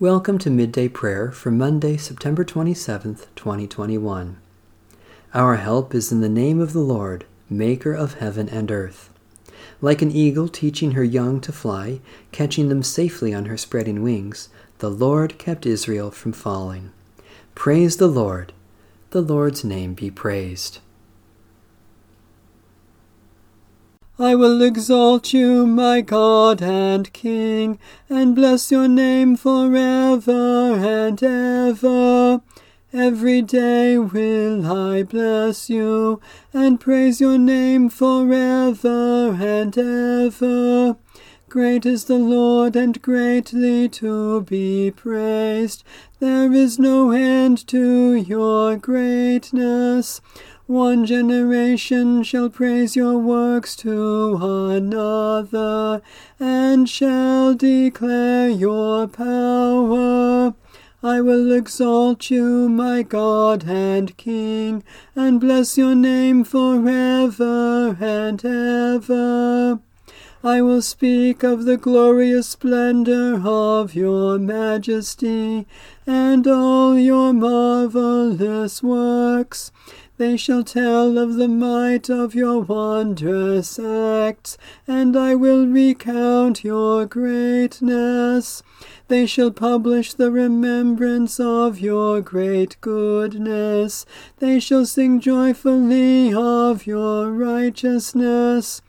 Welcome to Midday Prayer for Monday, September 27th, 2021. Our help is in the name of the Lord, Maker of heaven and earth. Like an eagle teaching her young to fly, catching them safely on her spreading wings, the Lord kept Israel from falling. Praise the Lord. The Lord's name be praised. I will exalt you, my God and King, and bless your name forever and ever. Every day will I bless you, and praise your name forever and ever. Great is the Lord, and greatly to be praised. There is no end to your greatness. One generation shall praise your works to another, and shall declare your power. I will exalt you, my God and King, and bless your name forever and ever. I will speak of the glorious splendor of your majesty, and all your marvelous works. They shall tell of the might of your wondrous acts, and I will recount your greatness. They shall publish the remembrance of your great goodness. They shall sing joyfully of your righteousness.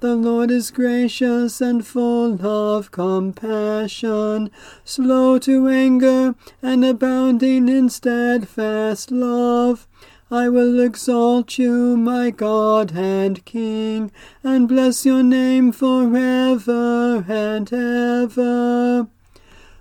The Lord is gracious and full of compassion, slow to anger, and abounding in steadfast love. I will exalt you, my God and King, and bless your name forever and ever.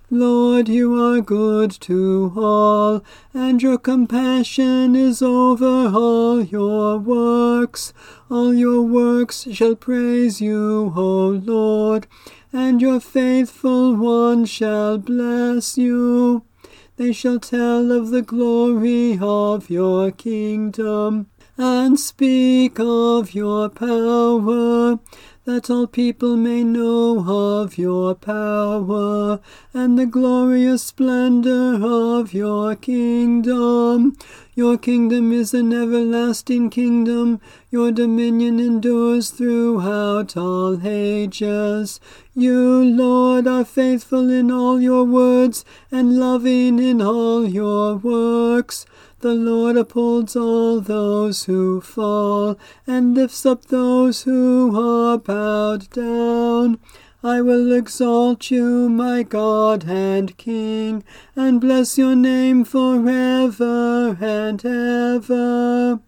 Lord, you are good to all, and your compassion is over all your works. All your works shall praise you, O Lord, and your faithful ones shall bless you. They shall tell of the glory of your kingdom, and speak of your power, that all people may know of your power, and the glorious splendor of your kingdom. Your kingdom is an everlasting kingdom. Your dominion endures throughout all ages. You, Lord, are faithful in all your words and loving in all your works. The Lord upholds all those who fall and lifts up those who are bowed down. I will exalt you, my God and King, and bless your name forever and ever.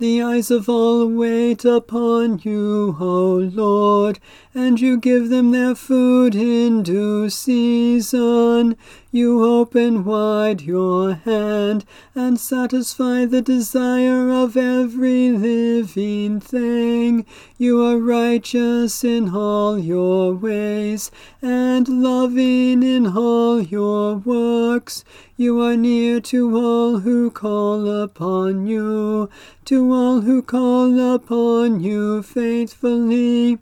The eyes of all wait upon you, O Lord, and you give them their food in due season. You open wide your hand and satisfy the desire of every living thing. You are righteous in all your ways and loving in all your works. You are near to all who call upon you, to all who call upon you faithfully.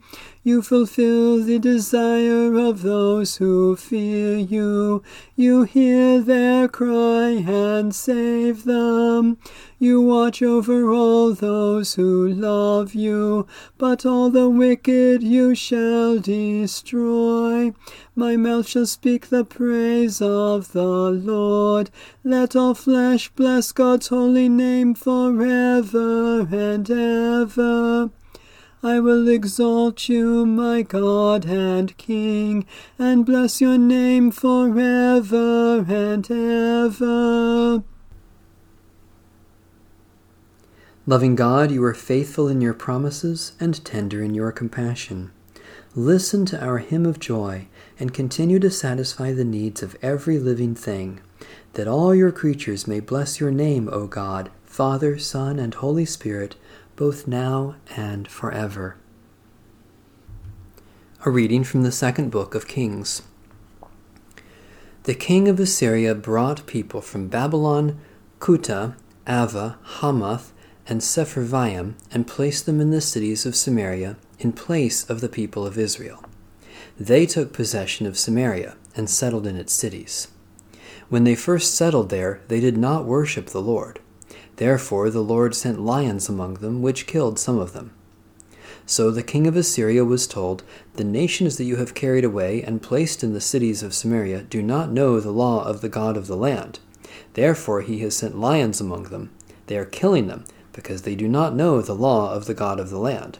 You fulfill the desire of those who fear you. You hear their cry and save them. You watch over all those who love you, but all the wicked you shall destroy. My mouth shall speak the praise of the Lord. Let all flesh bless God's holy name forever and ever. I will exalt you, my God and King, and bless your name forever and ever. Loving God, you are faithful in your promises and tender in your compassion. Listen to our hymn of joy and continue to satisfy the needs of every living thing, that all your creatures may bless your name, O God, Father, Son, and Holy Spirit both now and forever. A reading from the second book of Kings. The king of Assyria brought people from Babylon, Cuthah, Avva, Hamath, and Sepharvaim, and placed them in the cities of Samaria in place of the people of Israel. They took possession of Samaria and settled in its cities. When they first settled there, they did not worship the Lord. Therefore the Lord sent lions among them, which killed some of them. So the king of Assyria was told, The nations that you have carried away and placed in the cities of Samaria do not know the law of the God of the land. Therefore he has sent lions among them. They are killing them, because they do not know the law of the God of the land.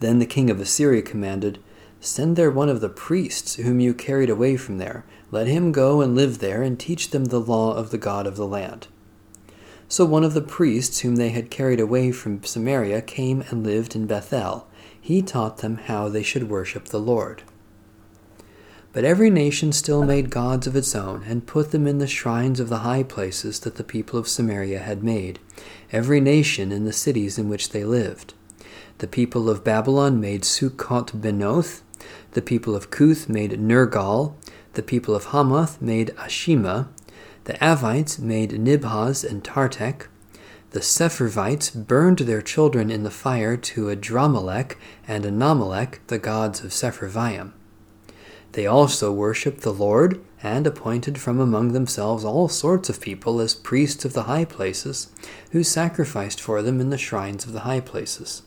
Then the king of Assyria commanded, Send there one of the priests whom you carried away from there. Let him go and live there and teach them the law of the God of the land. So one of the priests whom they had carried away from Samaria came and lived in Bethel. He taught them how they should worship the Lord. But every nation still made gods of its own, and put them in the shrines of the high places that the people of Samaria had made, every nation in the cities in which they lived. The people of Babylon made Succoth-benoth, the people of Cuth made Nergal, the people of Hamath made Ashima, the Avvites made Nibhaz and Tartak, the Sepharvites burned their children in the fire to Adrammelech and Anammelech, the gods of Sepharvaim. They also worshipped the Lord, and appointed from among themselves all sorts of people as priests of the high places, who sacrificed for them in the shrines of the high places.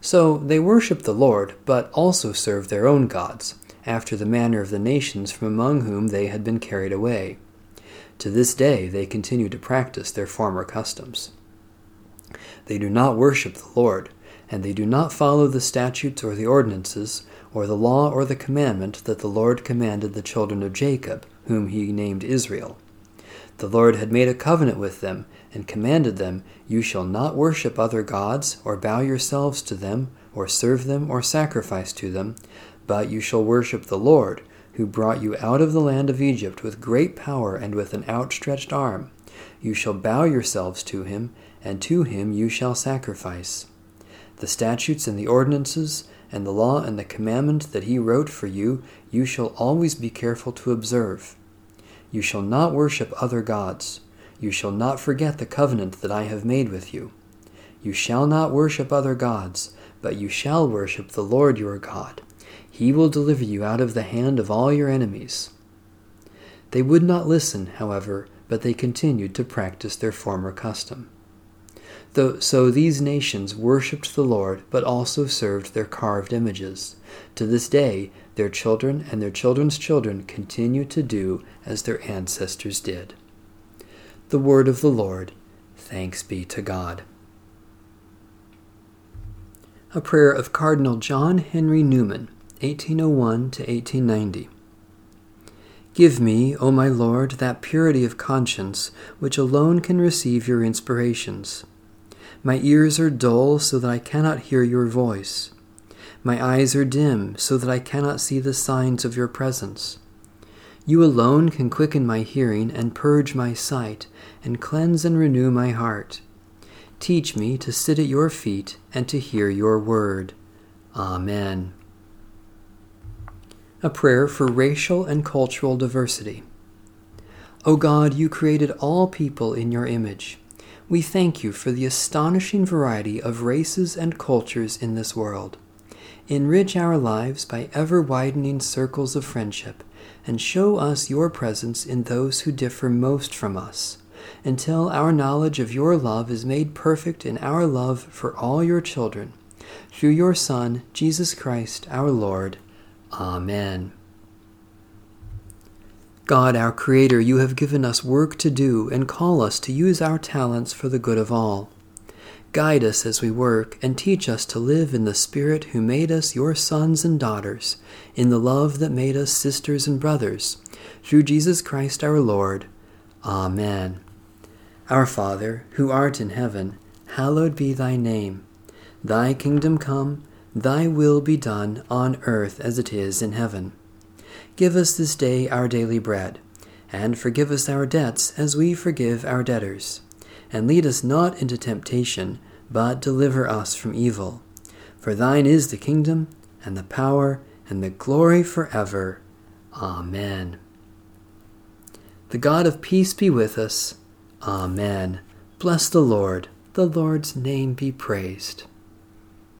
So they worshipped the Lord, but also served their own gods, after the manner of the nations from among whom they had been carried away. To this day they continue to practice their former customs. They do not worship the Lord, and they do not follow the statutes or the ordinances, or the law or the commandment that the Lord commanded the children of Jacob, whom he named Israel. The Lord had made a covenant with them, and commanded them, You shall not worship other gods, or bow yourselves to them, or serve them, or sacrifice to them, but you shall worship the Lord, who brought you out of the land of Egypt with great power and with an outstretched arm. You shall bow yourselves to him, and to him you shall sacrifice. The statutes and the ordinances, and the law and the commandment that he wrote for you, you shall always be careful to observe. You shall not worship other gods. You shall not forget the covenant that I have made with you. You shall not worship other gods, but you shall worship the Lord your God. He will deliver you out of the hand of all your enemies. They would not listen, however, but they continued to practice their former custom. So these nations worshipped the Lord, but also served their carved images. To this day, their children and their children's children continue to do as their ancestors did. The word of the Lord. Thanks be to God. A prayer of Cardinal John Henry Newman, 1801 to 1890. Give me, O my Lord, that purity of conscience which alone can receive your inspirations my ears are dull so that I cannot hear your voice. My eyes are dim so that I cannot see the signs of your presence. You alone can quicken my hearing and purge my sight and cleanse and renew my heart. Teach me to sit at your feet and to hear your word. Amen. A prayer for racial and cultural diversity. O God, you created all people in your image we thank you for the astonishing variety of races and cultures in this world. Enrich our lives by ever widening circles of friendship, and show us your presence in those who differ most from us, until our knowledge of your love is made perfect in our love for all your children. Through your Son, Jesus Christ our Lord. Amen. God, our Creator, you have given us work to do and call us to use our talents for the good of all. Guide us as we work and teach us to live in the Spirit who made us your sons and daughters, in the love that made us sisters and brothers, through Jesus Christ our Lord. Amen. Our Father, who art in heaven, hallowed be thy name. Thy kingdom come, thy will be done on earth as it is in heaven. Give us this day our daily bread, and forgive us our debts as we forgive our debtors. And lead us not into temptation, but deliver us from evil. For thine is the kingdom, and the power, and the glory forever. Amen. The God of peace be with us. Amen. Bless the Lord. The Lord's name be praised.